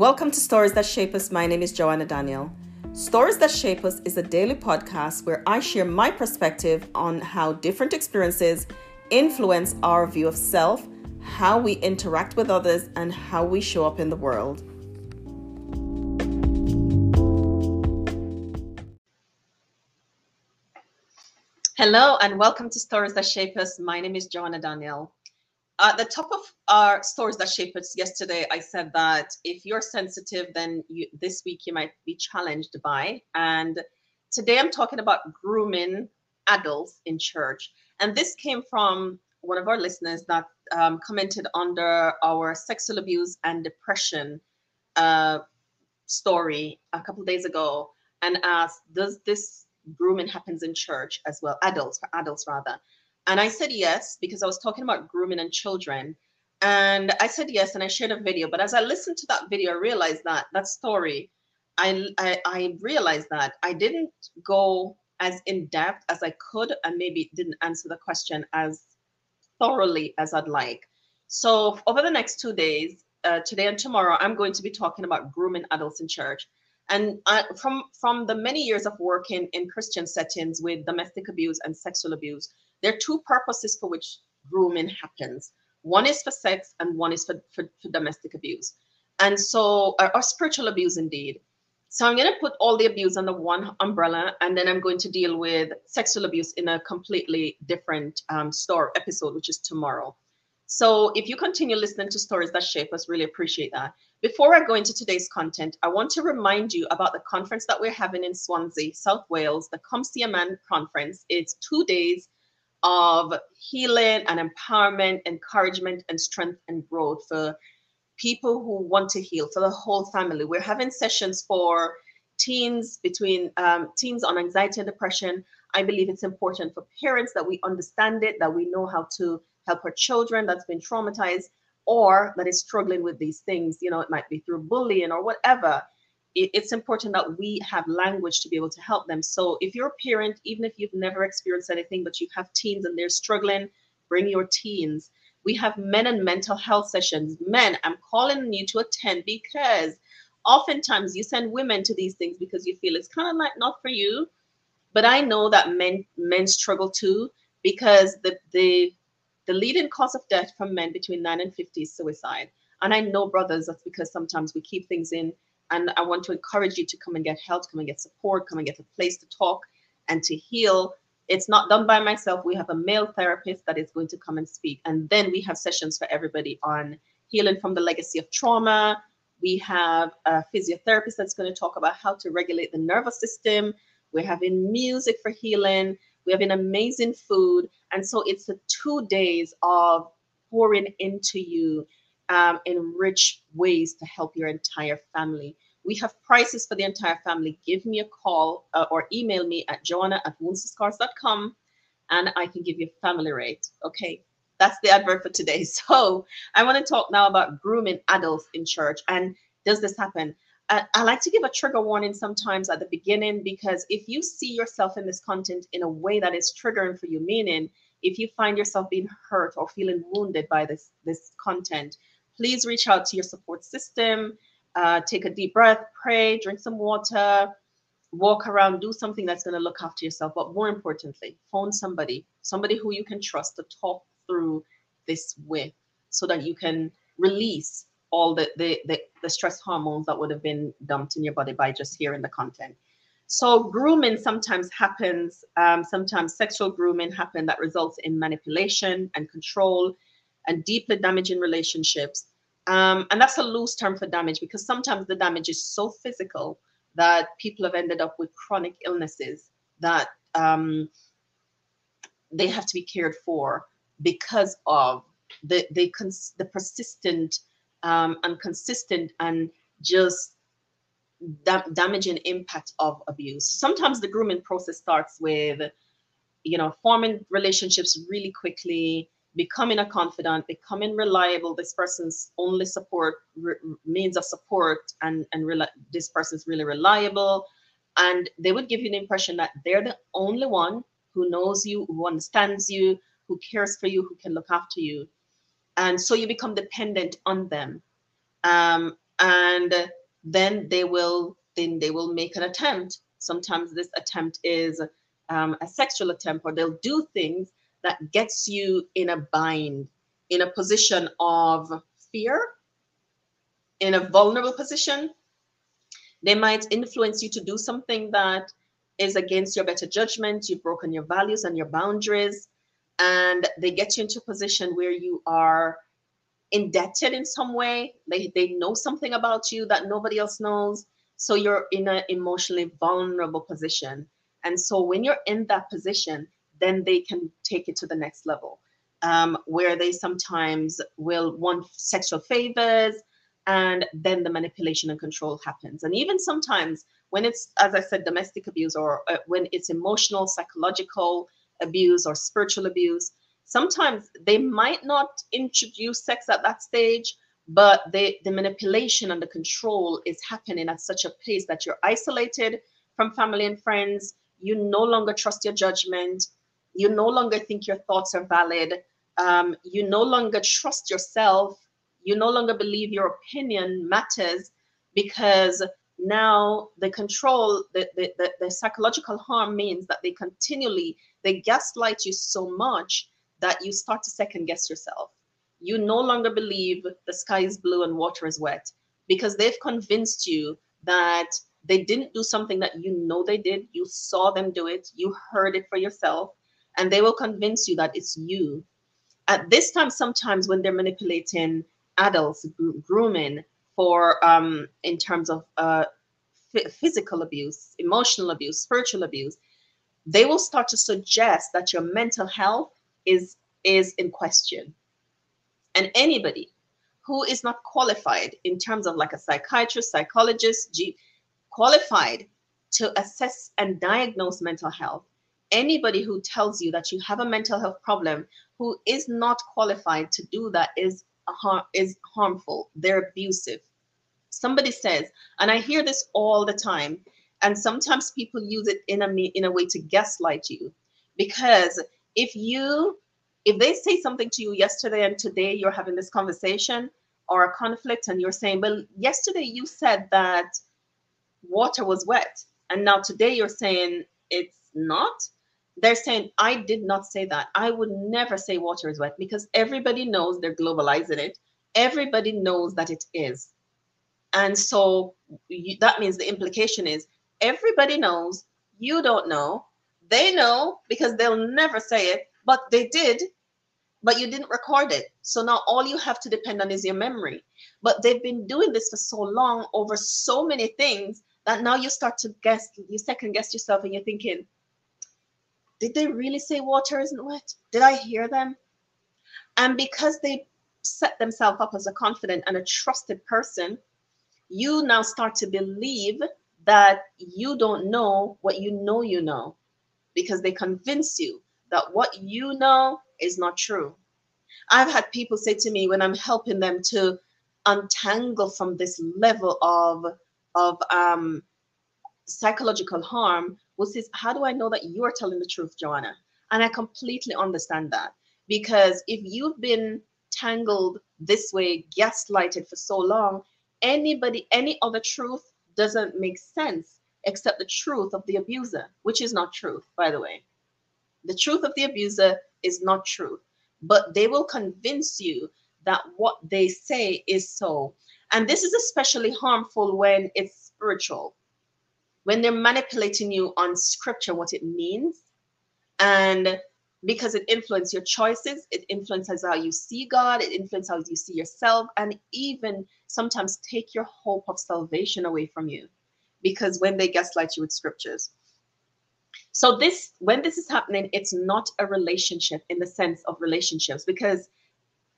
Welcome to Stories That Shape Us. My name is Joanna Daniel. Stories That Shape Us is a daily podcast where I share my perspective on how different experiences influence our view of self, how we interact with others, and how we show up in the world. Hello, and welcome to Stories That Shape Us. My name is Joanna Daniel. At the top of our stories that shape us yesterday, I said that if you're sensitive, then you, this week you might be challenged by. And today I'm talking about grooming adults in church. And this came from one of our listeners that um, commented under our sexual abuse and depression uh, story a couple days ago and asked, Does this grooming happens in church as well? Adults, for adults rather. And I said yes because I was talking about grooming and children. And I said yes, and I shared a video. But as I listened to that video, I realized that that story, I, I, I realized that I didn't go as in depth as I could, and maybe didn't answer the question as thoroughly as I'd like. So over the next two days, uh, today and tomorrow, I'm going to be talking about grooming adults in church. And I, from from the many years of working in Christian settings with domestic abuse and sexual abuse, there are two purposes for which grooming happens. One is for sex, and one is for, for, for domestic abuse, and so or, or spiritual abuse indeed. So I'm going to put all the abuse under one umbrella, and then I'm going to deal with sexual abuse in a completely different um, store episode, which is tomorrow. So if you continue listening to stories that shape us, really appreciate that. Before I go into today's content, I want to remind you about the conference that we're having in Swansea, South Wales, the Come See a Man conference. It's two days of healing and empowerment, encouragement, and strength and growth for people who want to heal, for the whole family. We're having sessions for teens between um, teens on anxiety and depression. I believe it's important for parents that we understand it, that we know how to help our children that's been traumatized or that is struggling with these things. You know, it might be through bullying or whatever it's important that we have language to be able to help them. So if you're a parent, even if you've never experienced anything, but you have teens and they're struggling, bring your teens. We have men and mental health sessions. Men, I'm calling you to attend because oftentimes you send women to these things because you feel it's kind of like not for you. But I know that men men struggle too because the the the leading cause of death from men between 9 and 50 is suicide. And I know brothers, that's because sometimes we keep things in and I want to encourage you to come and get help, come and get support, come and get a place to talk and to heal. It's not done by myself. We have a male therapist that is going to come and speak. And then we have sessions for everybody on healing from the legacy of trauma. We have a physiotherapist that's going to talk about how to regulate the nervous system. We're having music for healing. We're having amazing food. And so it's a two days of pouring into you um, in rich ways to help your entire family. We have prices for the entire family. Give me a call uh, or email me at joanna at woundscars.com and I can give you a family rate. Okay, that's the advert for today. So I want to talk now about grooming adults in church. And does this happen? I, I like to give a trigger warning sometimes at the beginning because if you see yourself in this content in a way that is triggering for you, meaning if you find yourself being hurt or feeling wounded by this this content, please reach out to your support system. Uh, take a deep breath, pray, drink some water, walk around, do something that's going to look after yourself. But more importantly, phone somebody, somebody who you can trust to talk through this with so that you can release all the, the, the, the stress hormones that would have been dumped in your body by just hearing the content. So grooming sometimes happens, um, sometimes sexual grooming happen that results in manipulation and control and deeply damaging relationships um, and that's a loose term for damage because sometimes the damage is so physical that people have ended up with chronic illnesses that um, they have to be cared for because of the the, cons- the persistent um, and consistent and just da- damaging impact of abuse. Sometimes the grooming process starts with, you know, forming relationships really quickly, becoming a confidant, becoming reliable, this person's only support means of support, and and this person's really reliable, and they would give you the impression that they're the only one who knows you, who understands you, who cares for you, who can look after you, and so you become dependent on them. Um, and then they will then they will make an attempt. Sometimes this attempt is um, a sexual attempt or they'll do things that gets you in a bind in a position of fear in a vulnerable position they might influence you to do something that is against your better judgment you've broken your values and your boundaries and they get you into a position where you are indebted in some way. They, they know something about you that nobody else knows. So you're in an emotionally vulnerable position. And so when you're in that position then they can take it to the next level um, where they sometimes will want sexual favors and then the manipulation and control happens. And even sometimes when it's as i said domestic abuse or uh, when it's emotional psychological abuse or spiritual abuse sometimes they might not introduce sex at that stage but they, the manipulation and the control is happening at such a pace that you're isolated from family and friends you no longer trust your judgment you no longer think your thoughts are valid um, you no longer trust yourself you no longer believe your opinion matters because now the control the, the, the, the psychological harm means that they continually they gaslight you so much that you start to second guess yourself. You no longer believe the sky is blue and water is wet because they've convinced you that they didn't do something that you know they did. You saw them do it, you heard it for yourself, and they will convince you that it's you. At this time, sometimes when they're manipulating adults, grooming for um, in terms of uh, physical abuse, emotional abuse, spiritual abuse, they will start to suggest that your mental health is is in question and anybody who is not qualified in terms of like a psychiatrist psychologist G, qualified to assess and diagnose mental health anybody who tells you that you have a mental health problem who is not qualified to do that is har- is harmful. They're abusive. Somebody says and i hear this all the time and sometimes people use it in a in a way to gaslight you. Because if you if they say something to you yesterday and today you're having this conversation or a conflict and you're saying well yesterday you said that water was wet and now today you're saying it's not they're saying i did not say that i would never say water is wet because everybody knows they're globalizing it everybody knows that it is and so you, that means the implication is everybody knows you don't know they know because they'll never say it, but they did, but you didn't record it. So now all you have to depend on is your memory. But they've been doing this for so long over so many things that now you start to guess, you second guess yourself and you're thinking, did they really say water isn't wet? Did I hear them? And because they set themselves up as a confidant and a trusted person, you now start to believe that you don't know what you know you know because they convince you that what you know is not true. I've had people say to me when I'm helping them to untangle from this level of of um, psychological harm, was this, how do I know that you are telling the truth, Joanna? And I completely understand that because if you've been tangled this way, gaslighted for so long, anybody, any other truth doesn't make sense except the truth of the abuser, which is not truth, by the way. The truth of the abuser is not truth, but they will convince you that what they say is so. And this is especially harmful when it's spiritual, when they're manipulating you on scripture, what it means, and because it influences your choices, it influences how you see God, it influences how you see yourself, and even sometimes take your hope of salvation away from you because when they gaslight you with scriptures. So this when this is happening, it's not a relationship in the sense of relationships because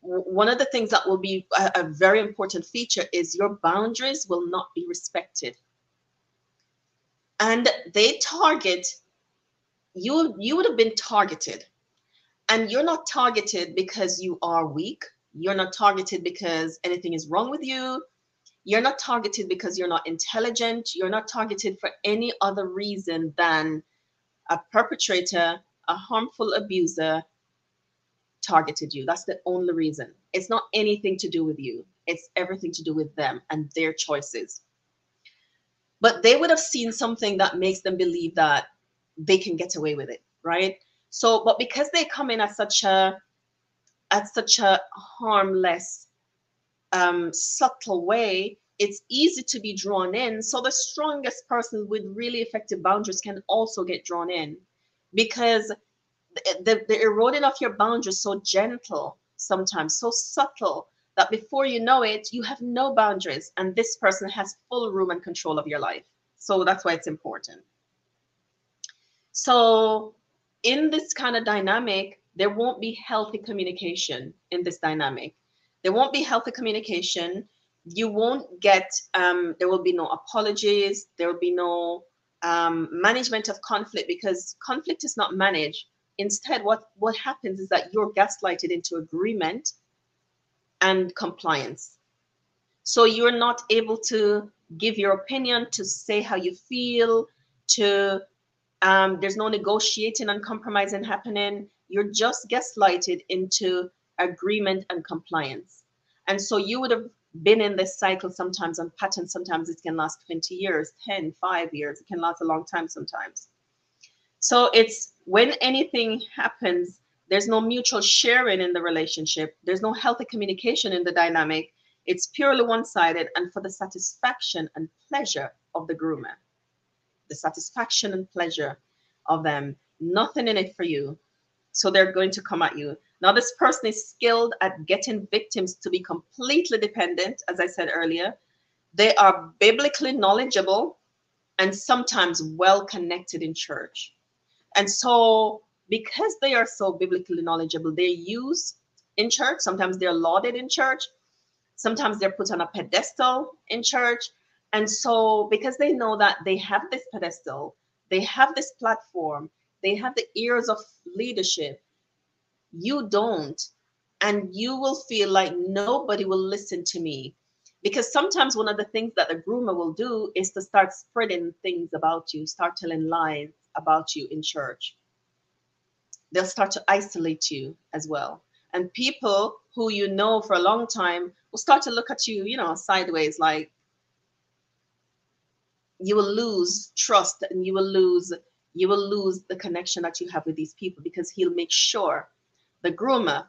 one of the things that will be a, a very important feature is your boundaries will not be respected. And they target you you would have been targeted and you're not targeted because you are weak you're not targeted because anything is wrong with you you're not targeted because you're not intelligent. You're not targeted for any other reason than a perpetrator, a harmful abuser targeted you. That's the only reason. It's not anything to do with you, it's everything to do with them and their choices. But they would have seen something that makes them believe that they can get away with it, right? So, but because they come in at such a at such a harmless, um, subtle way, it's easy to be drawn in. So the strongest person with really effective boundaries can also get drawn in because the, the, the eroding of your boundaries so gentle sometimes, so subtle that before you know it, you have no boundaries and this person has full room and control of your life. So that's why it's important. So in this kind of dynamic, there won't be healthy communication in this dynamic. There won't be healthy communication. You won't get, um, there will be no apologies. There will be no um, management of conflict because conflict is not managed. Instead, what, what happens is that you're gaslighted into agreement and compliance. So you're not able to give your opinion, to say how you feel, to um, there's no negotiating and compromising happening. You're just gaslighted into agreement and compliance. And so you would have been in this cycle sometimes on pattern. Sometimes it can last 20 years, 10, 5 years. It can last a long time sometimes. So it's when anything happens, there's no mutual sharing in the relationship. There's no healthy communication in the dynamic. It's purely one sided and for the satisfaction and pleasure of the groomer the satisfaction and pleasure of them, nothing in it for you. So they're going to come at you. Now, this person is skilled at getting victims to be completely dependent, as I said earlier. They are biblically knowledgeable and sometimes well connected in church. And so, because they are so biblically knowledgeable, they're used in church. Sometimes they're lauded in church. Sometimes they're put on a pedestal in church. And so, because they know that they have this pedestal, they have this platform, they have the ears of leadership, you don't. And you will feel like nobody will listen to me. Because sometimes one of the things that the groomer will do is to start spreading things about you, start telling lies about you in church. They'll start to isolate you as well. And people who you know for a long time will start to look at you, you know, sideways like, you will lose trust and you will lose you will lose the connection that you have with these people because he'll make sure the groomer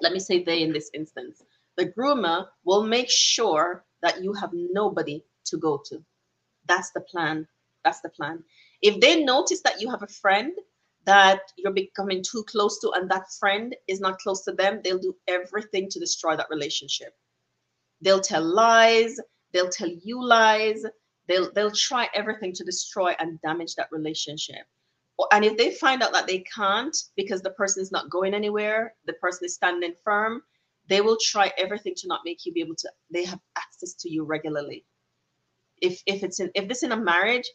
let me say they in this instance the groomer will make sure that you have nobody to go to. That's the plan. That's the plan. If they notice that you have a friend that you're becoming too close to and that friend is not close to them they'll do everything to destroy that relationship. They'll tell lies they'll tell you lies they'll they'll try everything to destroy and damage that relationship. And if they find out that they can't because the person is not going anywhere the person is standing firm they will try everything to not make you be able to they have access to you regularly. If if it's in if this in a marriage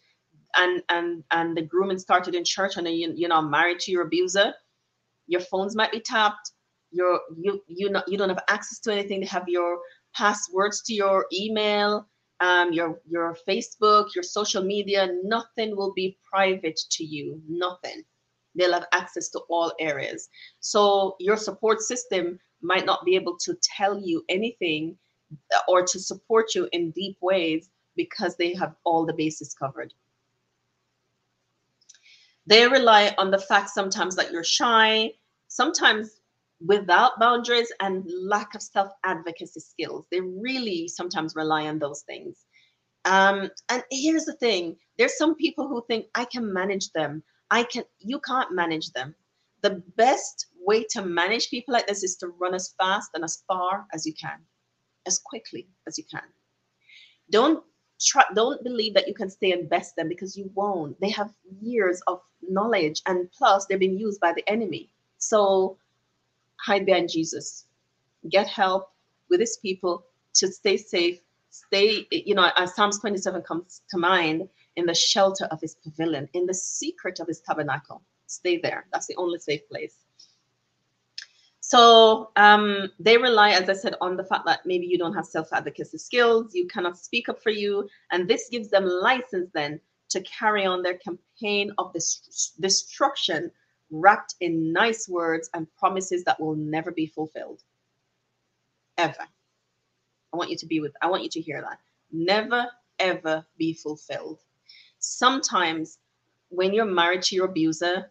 and and and the grooming started in church and you, you're not married to your abuser your phones might be tapped your you you not you don't have access to anything they have your passwords to your email um, your your Facebook, your social media, nothing will be private to you. Nothing. They'll have access to all areas. So your support system might not be able to tell you anything or to support you in deep ways because they have all the bases covered. They rely on the fact sometimes that you're shy, sometimes without boundaries and lack of self advocacy skills. They really sometimes rely on those things. Um, and here's the thing there's some people who think I can manage them. I can, you can't manage them. The best way to manage people like this is to run as fast and as far as you can, as quickly as you can. Don't try, don't believe that you can stay and best them because you won't. They have years of knowledge and plus they've been used by the enemy. So hide behind Jesus. Get help with his people to stay safe. Stay, you know, as Psalms 27 comes to mind, in the shelter of his pavilion, in the secret of his tabernacle. Stay there. That's the only safe place. So um, they rely, as I said, on the fact that maybe you don't have self-advocacy skills, you cannot speak up for you, and this gives them license then to carry on their campaign of this destruction wrapped in nice words and promises that will never be fulfilled. Ever. I want you to be with, I want you to hear that. Never, ever be fulfilled. Sometimes when you're married to your abuser,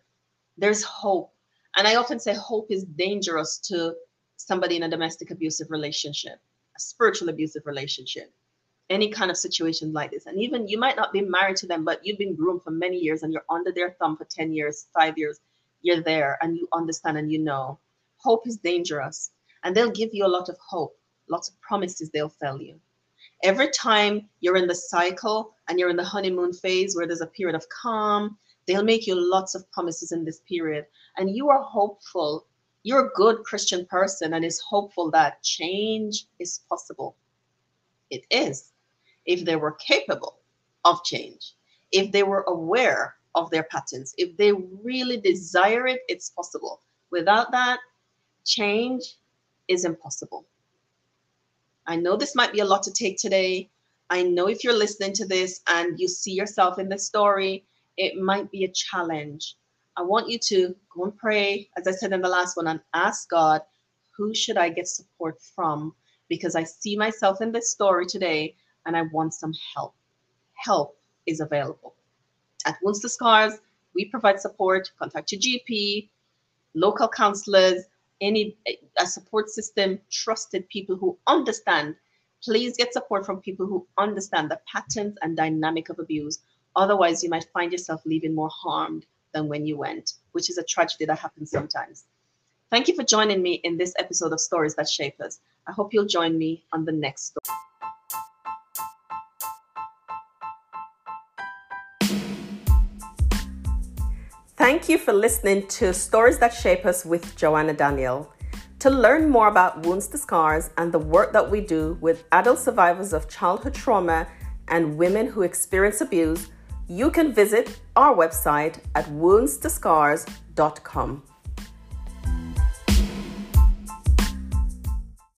there's hope. And I often say hope is dangerous to somebody in a domestic abusive relationship, a spiritual abusive relationship, any kind of situation like this. And even you might not be married to them, but you've been groomed for many years and you're under their thumb for 10 years, five years, you're there and you understand and you know. Hope is dangerous. And they'll give you a lot of hope, lots of promises they'll tell you. Every time you're in the cycle and you're in the honeymoon phase where there's a period of calm, they'll make you lots of promises in this period. And you are hopeful. You're a good Christian person and is hopeful that change is possible. It is. If they were capable of change, if they were aware of their patterns, if they really desire it, it's possible. Without that, change is impossible. I know this might be a lot to take today. I know if you're listening to this and you see yourself in this story, it might be a challenge. I want you to go and pray, as I said in the last one, and ask God, who should I get support from? Because I see myself in this story today and I want some help. Help is available. At Wounds to Scars, we provide support. Contact your GP, local counselors, any a support system, trusted people who understand. Please get support from people who understand the patterns and dynamic of abuse. Otherwise, you might find yourself leaving more harmed than when you went, which is a tragedy that happens sometimes. Thank you for joining me in this episode of Stories That Shape Us. I hope you'll join me on the next story. Thank you for listening to Stories That Shape Us with Joanna Daniel. To learn more about Wounds to Scars and the work that we do with adult survivors of childhood trauma and women who experience abuse, you can visit our website at woundstoscars.com.